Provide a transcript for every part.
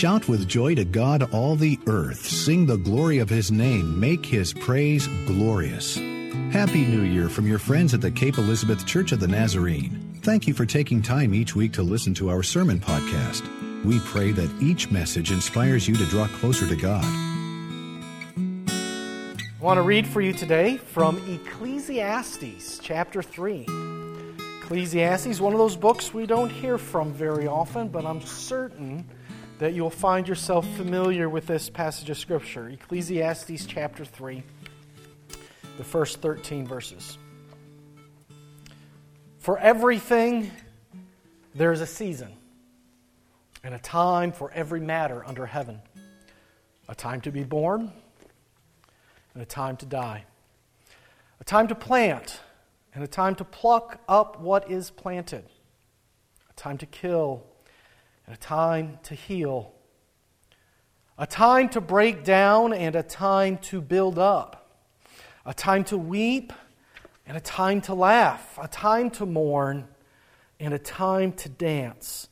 Shout with joy to God, all the earth. Sing the glory of his name. Make his praise glorious. Happy New Year from your friends at the Cape Elizabeth Church of the Nazarene. Thank you for taking time each week to listen to our sermon podcast. We pray that each message inspires you to draw closer to God. I want to read for you today from Ecclesiastes chapter 3. Ecclesiastes, one of those books we don't hear from very often, but I'm certain that you'll find yourself familiar with this passage of Scripture. Ecclesiastes chapter 3, the first 13 verses. For everything, there is a season and a time for every matter under heaven a time to be born and a time to die, a time to plant and a time to pluck up what is planted, a time to kill a time to heal, a time to break down and a time to build up, a time to weep and a time to laugh, a time to mourn and a time to dance,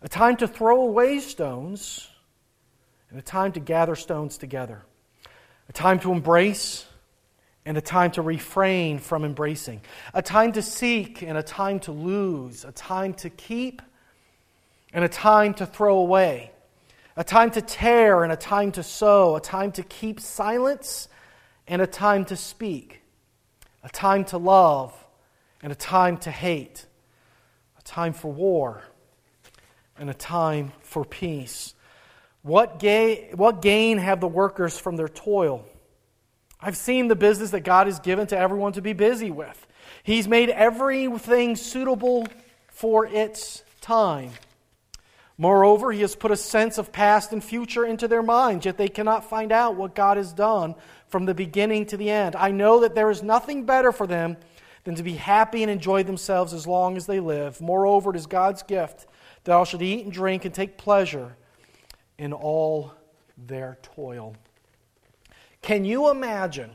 a time to throw away stones and a time to gather stones together, a time to embrace and a time to refrain from embracing, a time to seek and a time to lose, a time to keep and a time to throw away, a time to tear and a time to sew, a time to keep silence and a time to speak, a time to love and a time to hate, a time for war and a time for peace. What, ga- what gain have the workers from their toil? I've seen the business that God has given to everyone to be busy with. He's made everything suitable for its time. Moreover, He has put a sense of past and future into their minds, yet they cannot find out what God has done from the beginning to the end. I know that there is nothing better for them than to be happy and enjoy themselves as long as they live. Moreover, it is God's gift that all should eat and drink and take pleasure in all their toil. Can you imagine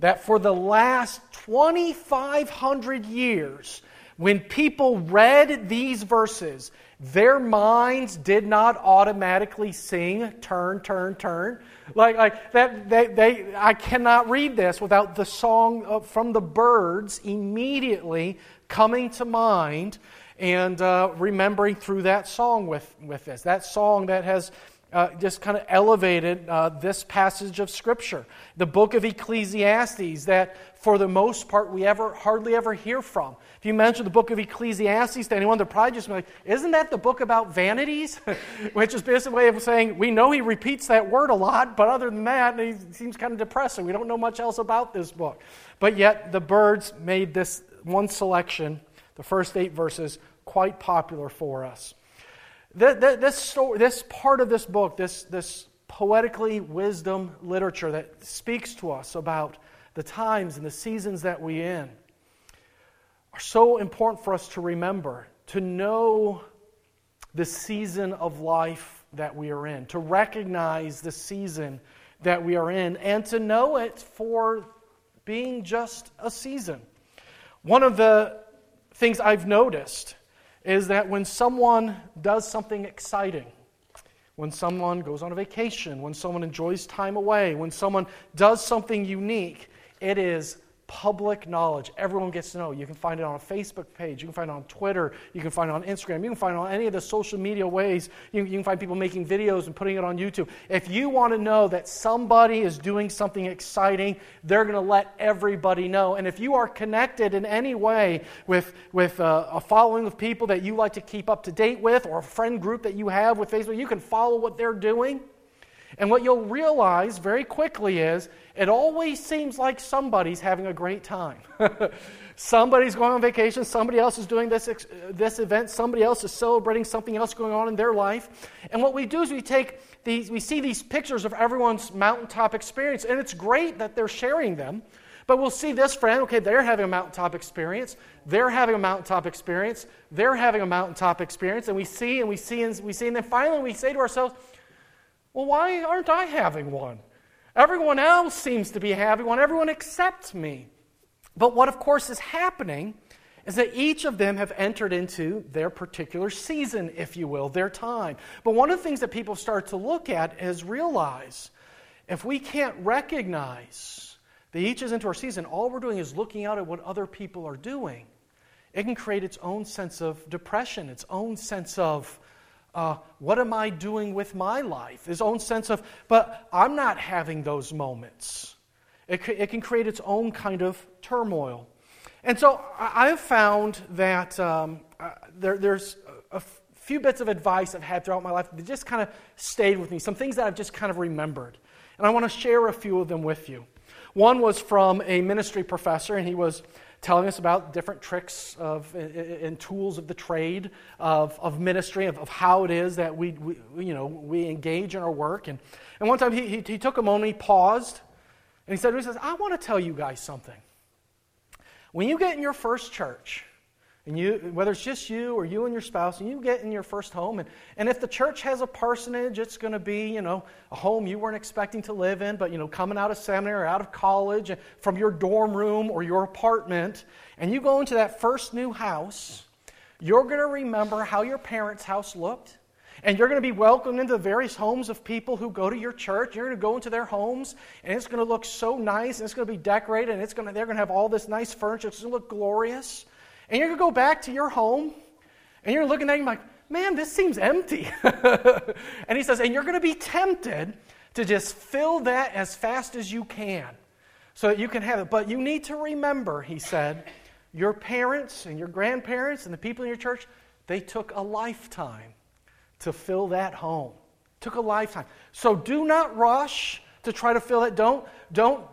that for the last 2,500 years, when people read these verses, their minds did not automatically sing turn, turn, turn? Like, like that, they, they, I cannot read this without the song from the Byrds immediately coming to mind and uh, remembering through that song with, with this. That song that has uh, just kind of elevated uh, this passage of Scripture. The book of Ecclesiastes, that for the most part we ever hardly ever hear from. If you mention the book of Ecclesiastes to anyone, they're probably just like, Isn't that the book about vanities? Which is basically a way of saying, We know he repeats that word a lot, but other than that, he seems kind of depressing. We don't know much else about this book. But yet, the Byrds made this one selection, the first eight verses, quite popular for us. This, story, this part of this book, this, this poetically wisdom literature that speaks to us about the times and the seasons that we in, are so important for us to remember, to know the season of life that we are in, to recognize the season that we are in, and to know it for being just a season. One of the things I've noticed is that when someone does something exciting, when someone goes on a vacation, when someone enjoys time away, when someone does something unique, it is public knowledge. Everyone gets to know. You can find it on a Facebook page. You can find it on Twitter. You can find it on Instagram. You can find it on any of the social media ways. You, you can find people making videos and putting it on YouTube. If you want to know that somebody is doing something exciting, they're going to let everybody know. And if you are connected in any way with, with uh, a following of people that you like to keep up to date with or a friend group that you have with Facebook, you can follow what they're doing. And what you'll realize very quickly is it always seems like somebody's having a great time. somebody's going on vacation, somebody else is doing this, uh, this event, somebody else is celebrating something else going on in their life. And what we do is we take these, we see these pictures of everyone's mountaintop experience, and it's great that they're sharing them. But we'll see this friend, okay, they're having a mountaintop experience. They're having a mountaintop experience. They're having a mountaintop experience. And we see and we see and we see. And then finally we say to ourselves, well, why aren't I having one? Everyone else seems to be having one. Everyone accepts me. But what, of course, is happening is that each of them have entered into their particular season, if you will, their time. But one of the things that people start to look at is realize if we can't recognize that each is into our season, all we're doing is looking out at what other people are doing. It can create its own sense of depression, its own sense of uh, what am I doing with my life? Its own sense of, but I'm not having those moments. It, it can create its own kind of turmoil. And so I have found that um, uh, there, there's a few bits of advice I've had throughout my life that just kind of stayed with me, some things that I've just kind of remembered. And I want to share a few of them with you. One was from a ministry professor, and he was telling us about different tricks of, and tools of the trade of, of ministry, of, of how it is that we, we, you know, we engage in our work. And, and one time he, he, he took a moment, he paused, and he said, he says, I want to tell you guys something. When you get in your first church, and you, whether it's just you or you and your spouse, and you get in your first home, and, and if the church has a parsonage, it's going to be, you know, a home you weren't expecting to live in, but, you know, coming out of seminary or out of college, from your dorm room or your apartment, and you go into that first new house, you're going to remember how your parents' house looked. And you're going to be welcomed into the various homes of people who go to your church. You're going to go into their homes, and it's going to look so nice, and it's going to be decorated, and it's going to, they're going to have all this nice furniture. It's going to look glorious. And you're going to go back to your home, and you're looking at him like, man, this seems empty. and he says, and you're going to be tempted to just fill that as fast as you can so that you can have it. But you need to remember, he said, your parents and your grandparents and the people in your church, they took a lifetime to fill that home. Took a lifetime. So do not rush to try to fill it. Don't, don't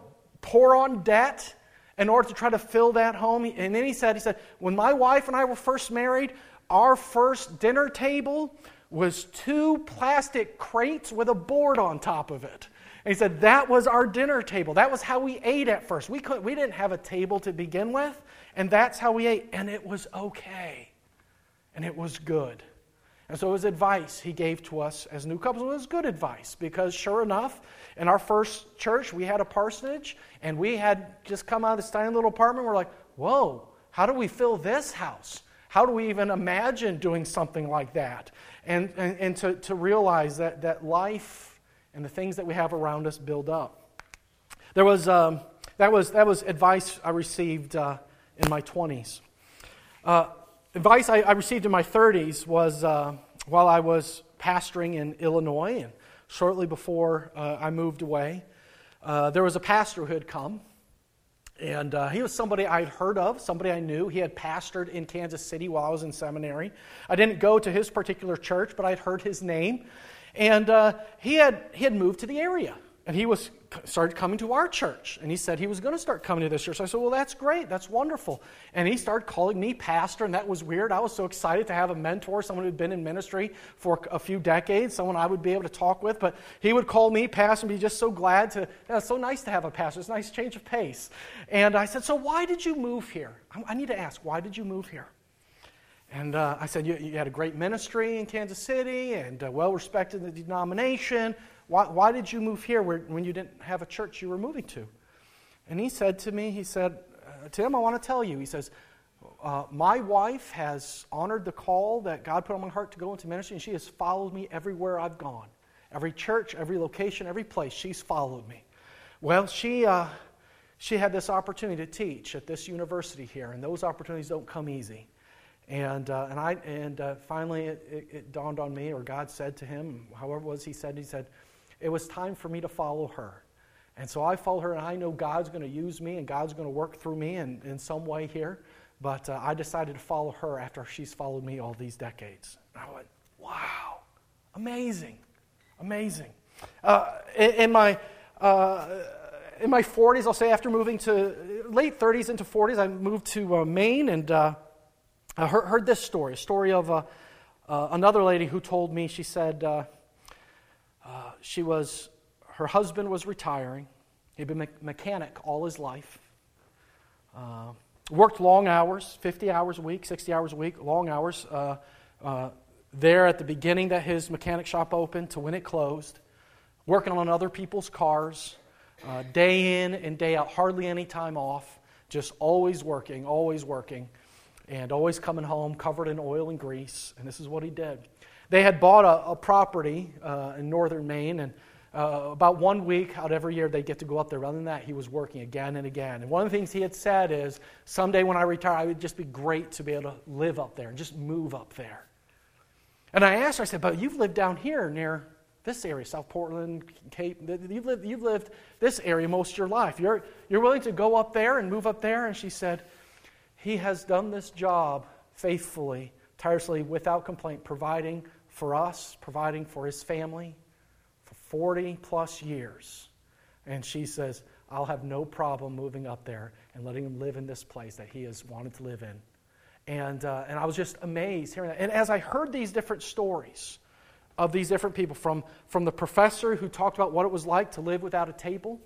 pour on debt in order to try to fill that home. And then he said, he said, when my wife and I were first married, our first dinner table was two plastic crates with a board on top of it. And he said that was our dinner table. That was how we ate at first. We, couldn't, we didn't have a table to begin with, and that's how we ate. And it was okay. And it was good. And so his advice he gave to us as new couples was good advice because sure enough, in our first church, we had a parsonage and we had just come out of this tiny little apartment. We're like, whoa, how do we fill this house? How do we even imagine doing something like that? And, and, and to, to realize that, that life and the things that we have around us build up. There was, um, that, was, that was advice I received uh, in my 20s. Uh, advice I, I, received in my 30s was uh, while I was pastoring in Illinois, and shortly before uh, I moved away, uh, there was a pastor who had come. And uh, he was somebody I'd heard of, somebody I knew. He had pastored in Kansas City while I was in seminary. I didn't go to his particular church, but I'd heard his name. And uh, he, had, he had moved to the area. And he was started coming to our church. And he said he was going to start coming to this church. I said, Well, that's great. That's wonderful. And he started calling me pastor, and that was weird. I was so excited to have a mentor, someone who'd been in ministry for a few decades, someone I would be able to talk with. But he would call me pastor and be just so glad to, it's so nice to have a pastor. It's a nice change of pace. And I said, So why did you move here? I need to ask, why did you move here? And uh, I said, you, you, had a great ministry in Kansas City and uh, well respected in the denomination. Why, why did you move here where, when you didn't have a church you were moving to? And he said to me, he said, uh, Tim, I want to tell you. He says, uh, My wife has honored the call that God put on my heart to go into ministry, and she has followed me everywhere I've gone. Every church, every location, every place, she's followed me. Well, she, uh, she had this opportunity to teach at this university here, and those opportunities don't come easy. And, uh, and, I, and uh, finally, it, it, it, dawned on me, or God said to him, however it was, he said, he said, it was time for me to follow her. And so I follow her, and I know God's going to use me and God's going to work through me in, in some way here. But uh, I decided to follow her after she's followed me all these decades. And I went, wow, amazing, amazing. Uh, in, my, uh, in my 40s, I'll say after moving to late 30s into 40s, I moved to uh, Maine and uh, I heard, heard, this story a story of uh, another lady who told me, she said, uh, she was, her husband was retiring. He'd been a mechanic all his life. Uh, worked long hours, 50 hours a week, 60 hours a week, long hours. Uh, uh, there at the beginning that his mechanic shop opened to when it closed, working on other people's cars, uh, day in and day out, hardly any time off, just always working, always working. and always coming home covered in oil and grease. And this is what he did. They had bought a, a property uh, in northern Maine, and uh, about one week out every year they get to go up there. Other than that, he was working again and again. And one of the things he had said is, someday when I retire, I would just be great to be able to live up there and just move up there. And I asked her, I said, but you've lived down here near this area, South Portland, Cape. You've lived, you've lived this area most of your life. You're, you're willing to go up there and move up there? And she said, He has done this job faithfully, tirelessly, without complaint, providing for us, providing for his family for 40 plus years. And she says, I'll have no problem moving up there and letting him live in this place that he has wanted to live in. And, uh, and I was just amazed hearing that. And as I heard these different stories of these different people, from, from the professor who talked about what it was like to live without a table,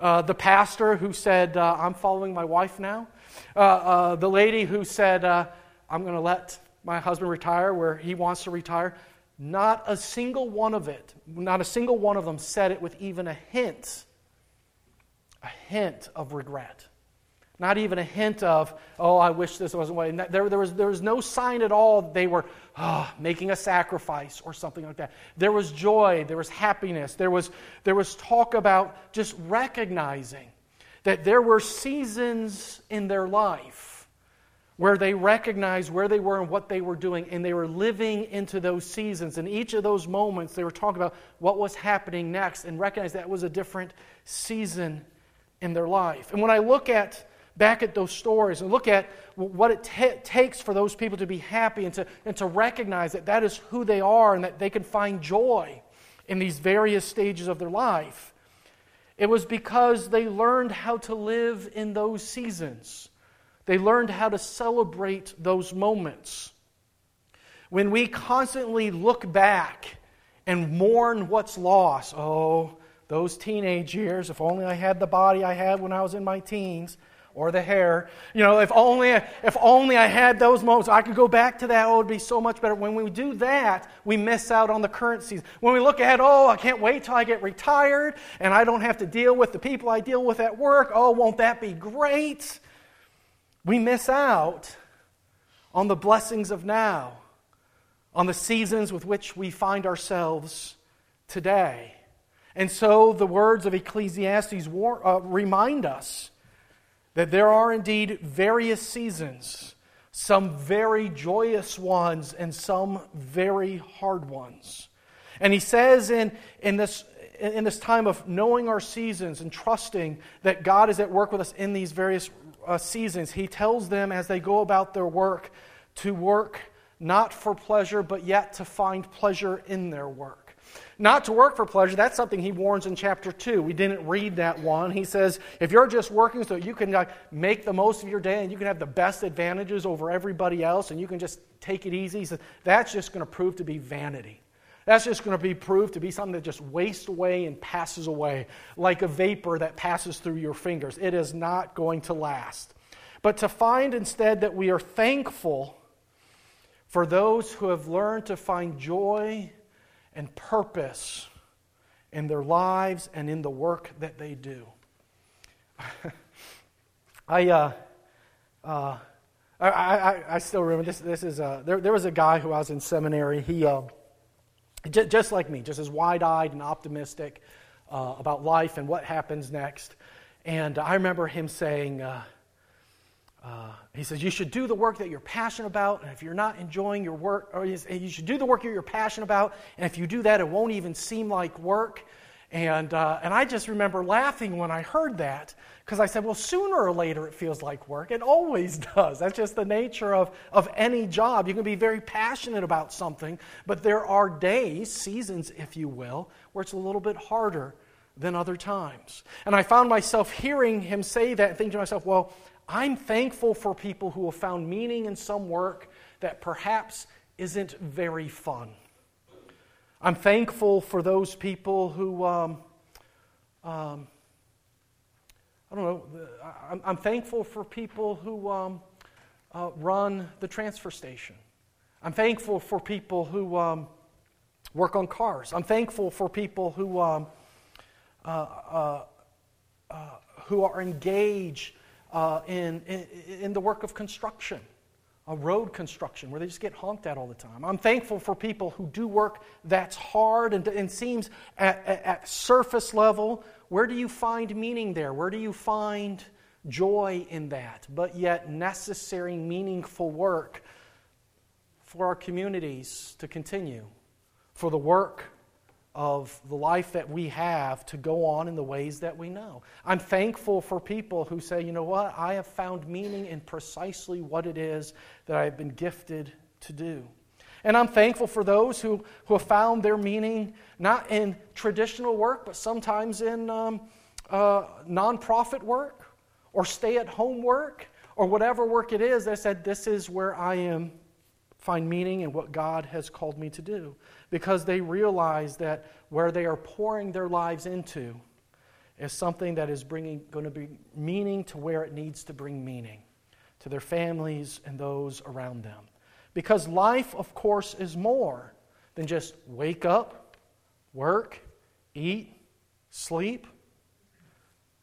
uh, the pastor who said, uh, I'm following my wife now, uh, uh, the lady who said, uh, I'm going to let my husband retire where he wants to retire. Not a single one of it, not a single one of them said it with even a hint, a hint of regret. Not even a hint of, oh, I wish this wasn't way. There, there, was, there was no sign at all they were oh, making a sacrifice or something like that. There was joy, there was happiness, there was, there was talk about just recognizing that there were seasons in their life where they recognized where they were and what they were doing, and they were living into those seasons. And each of those moments, they were talking about what was happening next and recognized that was a different season in their life. And when I look at back at those stories and look at what it t- takes for those people to be happy and to, and to recognize that that is who they are and that they can find joy in these various stages of their life. It was because they learned how to live in those seasons. They learned how to celebrate those moments. When we constantly look back and mourn what's lost, oh, those teenage years, if only I had the body I had when I was in my teens, or the hair. You know, if only, if only I had those moments, I could go back to that, oh, it would be so much better. When we do that, we miss out on the current season. When we look ahead, oh, I can't wait till I get retired and I don't have to deal with the people I deal with at work. Oh, won't that be great? We miss out on the blessings of now, on the seasons with which we find ourselves today. And so the words of Ecclesiastes war, uh, remind us that there are indeed various seasons, some very joyous ones and some very hard ones. And he says in, in, this, in this time of knowing our seasons and trusting that God is at work with us in these various uh, seasons, he tells them as they go about their work to work not for pleasure, but yet to find pleasure in their work. Not to work for pleasure, that's something he warns in chapter 2. We didn't read that one. He says, if you're just working so you can like, make the most of your day and you can have the best advantages over everybody else and you can just take it easy, says, that's just going to prove to be vanity. That's just going to be proved to be something that just wastes away and passes away like a vapor that passes through your fingers. It is not going to last. But to find instead that we are thankful for those who have learned to find joy and purpose in their lives and in the work that they do. I, uh, uh, I, I, I, still remember this. This is uh, there. There was a guy who I was in seminary. He, uh, just like me, just as wide-eyed and optimistic uh, about life and what happens next. And I remember him saying, uh, uh, he says, You should do the work that you're passionate about, and if you're not enjoying your work, or you should do the work you're passionate about, and if you do that, it won't even seem like work. And, uh, and I just remember laughing when I heard that because I said, well, sooner or later it feels like work. It always does. That's just the nature of, of any job. You can be very passionate about something, but there are days, seasons, if you will, where it's a little bit harder than other times. And I found myself hearing him say that and thinking to myself, well, I'm thankful for people who have found meaning in some work that perhaps isn't very fun. I'm thankful for those people who, um, um, I don't know, I'm, I'm, thankful for people who um, uh, run the transfer station. I'm thankful for people who um, work on cars. I'm thankful for people who, um, uh, uh, uh, who are engaged uh, in, in, in, the work of construction. A road construction where they just get honked at all the time. I'm thankful for people who do work that's hard and, and seems at, at, at surface level. Where do you find meaning there? Where do you find joy in that? But yet, necessary, meaningful work for our communities to continue, for the work of the life that we have to go on in the ways that we know. I'm thankful for people who say, you know what, I have found meaning in precisely what it is that I have been gifted to do. And I'm thankful for those who, who have found their meaning not in traditional work, but sometimes in um, uh, nonprofit work or stay at home work or whatever work it is. They said, This is where I am, find meaning in what God has called me to do because they realize that where they are pouring their lives into is something that is bringing, going to bring meaning to where it needs to bring meaning to their families and those around them. Because life, of course, is more than just wake up, work, eat, sleep.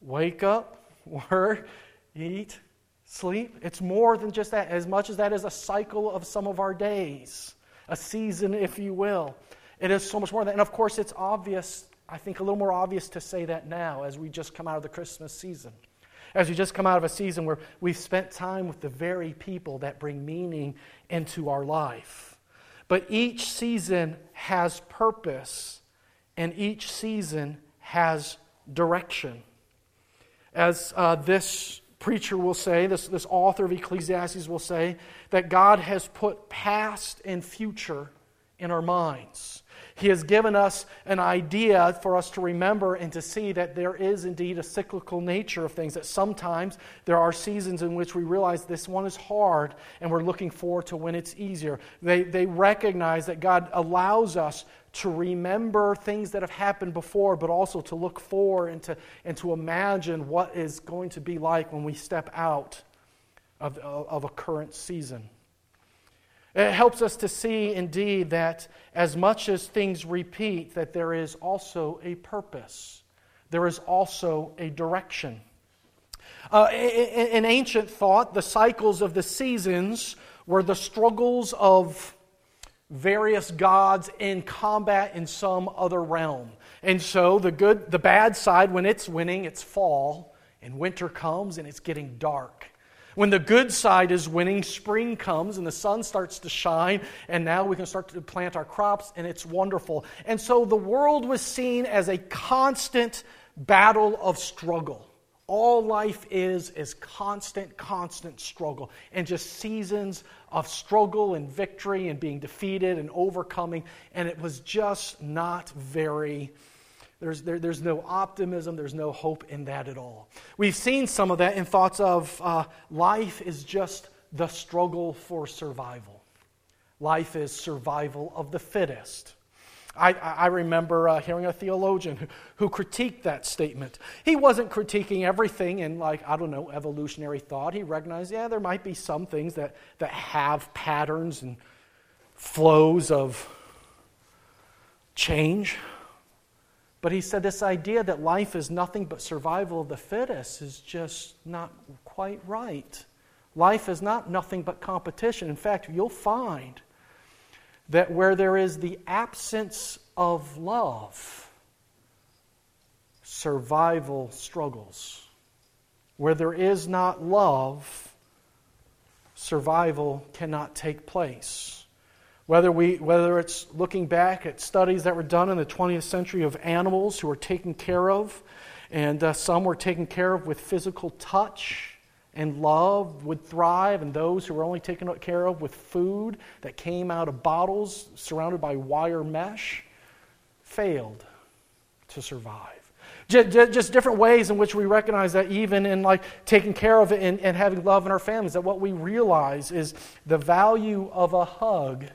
Wake up, work, eat, sleep. It's more than just that, as much as that is a cycle of some of our days a season, if you will. It is so much more than that. And of course, it's obvious, I think a little more obvious to say that now as we just come out of the Christmas season. As we just come out of a season where we've spent time with the very people that bring meaning into our life. But each season has purpose, and each season has direction. As uh, this preacher will say, this, this author of Ecclesiastes will say, that God has put past and future in our minds. He has given us an idea for us to remember and to see that there is indeed a cyclical nature of things, that sometimes there are seasons in which we realize this one is hard and we're looking forward to when it's easier. They, they recognize that God allows us to remember things that have happened before, but also to look forward and to, and to imagine what is going to be like when we step out of, of a current season. It helps us to see, indeed, that as much as things repeat, that there is also a purpose. There is also a direction. Uh, in, in ancient thought, the cycles of the seasons were the struggles of various gods in combat in some other realm. And so the good, the bad side, when it's winning, it's fall, and winter comes and it's getting dark. When the good side is winning, spring comes and the sun starts to shine, and now we can start to plant our crops, and it's wonderful. And so the world was seen as a constant battle of struggle. All life is is constant, constant struggle, and just seasons of struggle and victory and being defeated and overcoming. And it was just not very, there's, there, there's no optimism, there's no hope in that at all. We've seen some of that in thoughts of uh, life is just the struggle for survival. Life is survival of the fittest. I, I remember uh, hearing a theologian who, who critiqued that statement. He wasn't critiquing everything in, like, I don't know, evolutionary thought. He recognized, yeah, there might be some things that, that have patterns and flows of change. But he said this idea that life is nothing but survival of the fittest is just not quite right. Life is not nothing but competition. In fact, you'll find that where there is the absence of love, survival struggles. Where there is not love, survival cannot take place. Whether, we, whether it's looking back at studies that were done in the 20th century of animals who were taken care of, and uh, some were taken care of with physical touch, and love would thrive, and those who were only taken care of with food that came out of bottles surrounded by wire mesh failed to survive. Just different ways in which we recognize that, even in like taking care of it and, and having love in our families, that what we realize is the value of a hug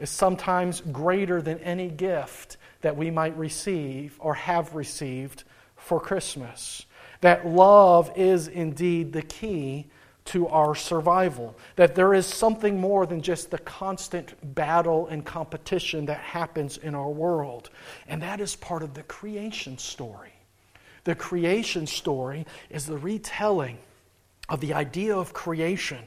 is sometimes greater than any gift that we might receive or have received for Christmas that love is indeed the key to our survival. That there is something more than just the constant battle and competition that happens in our world. And that is part of the creation story. The creation story is the retelling of the idea of creation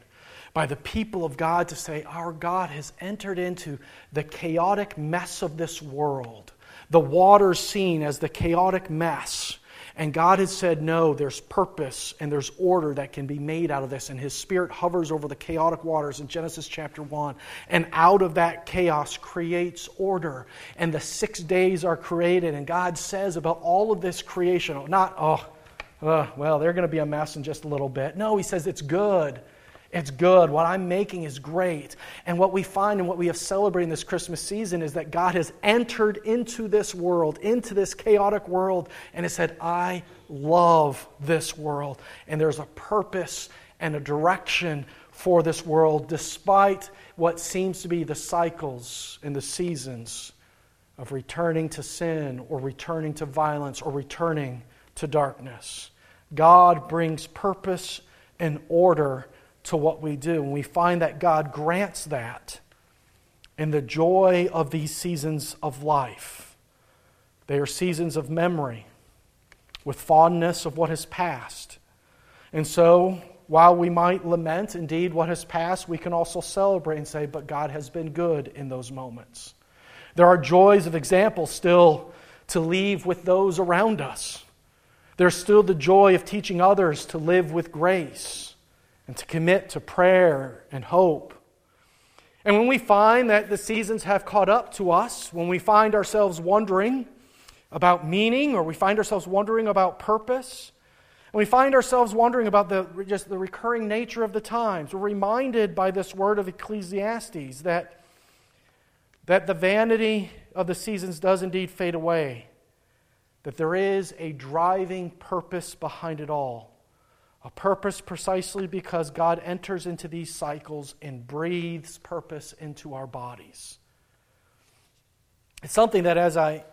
by the people of God to say, Our God has entered into the chaotic mess of this world. The waters seen as the chaotic mess and God has said, no, there's purpose and there's order that can be made out of this. And His Spirit hovers over the chaotic waters in Genesis chapter 1. And out of that chaos creates order. And the six days are created. And God says about all of this creation, not, oh, uh, well, they're going to be a mess in just a little bit. No, He says it's good. It's good. What I'm making is great. And what we find and what we have celebrated this Christmas season is that God has entered into this world, into this chaotic world, and has said, I love this world. And there's a purpose and a direction for this world, despite what seems to be the cycles and the seasons of returning to sin or returning to violence or returning to darkness. God brings purpose and order to what we do. And we find that God grants that in the joy of these seasons of life. They are seasons of memory with fondness of what has passed. And so, while we might lament indeed what has passed, we can also celebrate and say, but God has been good in those moments. There are joys of example still to leave with those around us. There's still the joy of teaching others to live with grace and to commit to prayer and hope. And when we find that the seasons have caught up to us, when we find ourselves wondering about meaning or we find ourselves wondering about purpose, and we find ourselves wondering about the, just the recurring nature of the times, we're reminded by this word of Ecclesiastes that, that the vanity of the seasons does indeed fade away, that there is a driving purpose behind it all. A purpose precisely because God enters into these cycles and breathes purpose into our bodies. It's something that as I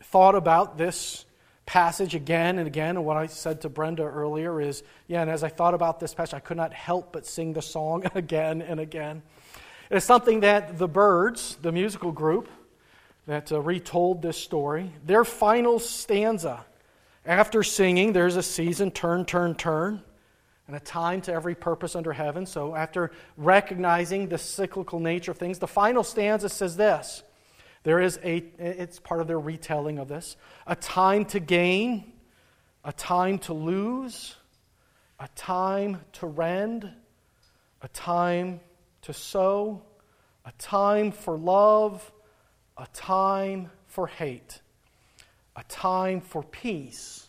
thought about this passage again and again, and what I said to Brenda earlier is, yeah, and as I thought about this passage, I could not help but sing the song again and again. It's something that the Byrds, the musical group that uh, retold this story, their final stanza after singing, there's a season, turn, turn, turn, and a time to every purpose under heaven. So, after recognizing the cyclical nature of things, the final stanza says this. There is a, it's part of their retelling of this, a time to gain, a time to lose, a time to rend, a time to sew, a time for love, a time for hate a time for peace,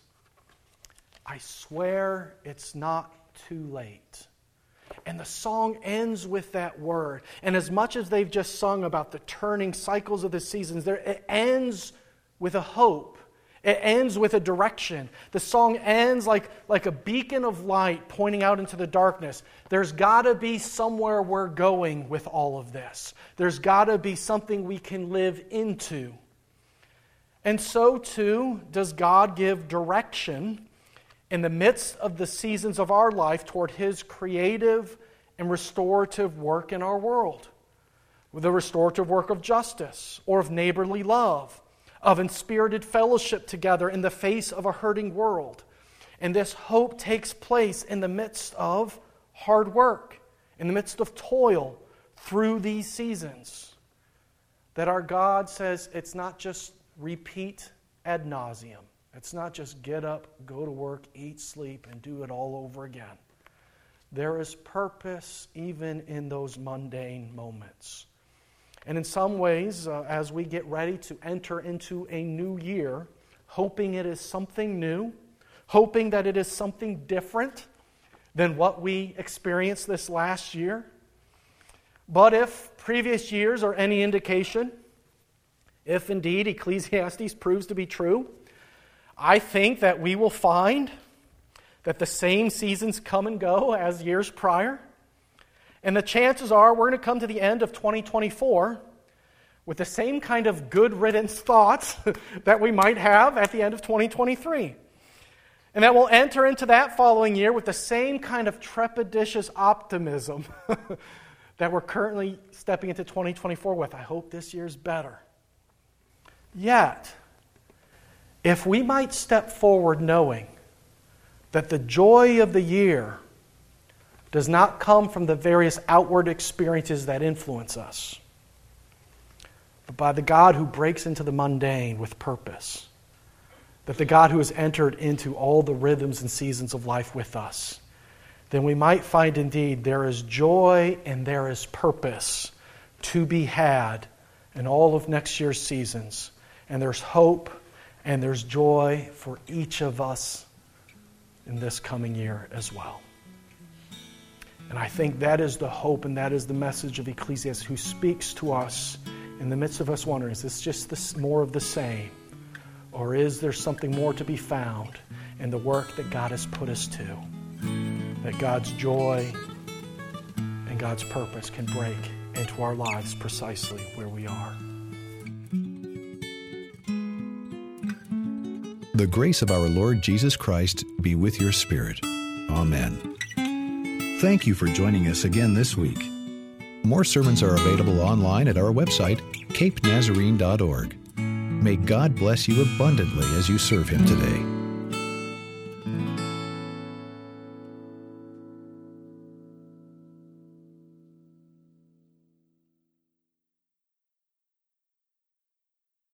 I swear it's not too late. And the song ends with that word. And as much as they've just sung about the turning cycles of the seasons, there, it ends with a hope. It ends with a direction. The song ends like, like a beacon of light pointing out into the darkness. There's got to be somewhere we're going with all of this. There's got to be something we can live into. And so too does God give direction in the midst of the seasons of our life toward His creative and restorative work in our world. The restorative work of justice or of neighborly love, of inspirited fellowship together in the face of a hurting world. And this hope takes place in the midst of hard work, in the midst of toil through these seasons. That our God says it's not just repeat ad nauseum. It's not just get up, go to work, eat, sleep, and do it all over again. There is purpose even in those mundane moments. And in some ways, uh, as we get ready to enter into a new year, hoping it is something new, hoping that it is something different than what we experienced this last year. But if previous years are any indication, if indeed Ecclesiastes proves to be true, I think that we will find that the same seasons come and go as years prior. And the chances are we're going to come to the end of 2024 with the same kind of good riddance thoughts that we might have at the end of 2023. And that we'll enter into that following year with the same kind of trepidatious optimism that we're currently stepping into 2024 with. I hope this year's better. Yet, if we might step forward knowing that the joy of the year does not come from the various outward experiences that influence us, but by the God who breaks into the mundane with purpose. That the God who has entered into all the rhythms and seasons of life with us, then we might find indeed there is joy and there is purpose to be had in all of next year's seasons. And there's hope and there's joy for each of us in this coming year as well. And I think that is the hope and that is the message of Ecclesiastes, who speaks to us in the midst of us wondering is this just this more of the same? Or is there something more to be found in the work that God has put us to? That God's joy and God's purpose can break into our lives precisely where we are. The grace of our Lord Jesus Christ be with your spirit. Amen. Thank you for joining us again this week. More sermons are available online at our website, capenazarene.org. May God bless you abundantly as you serve Him today.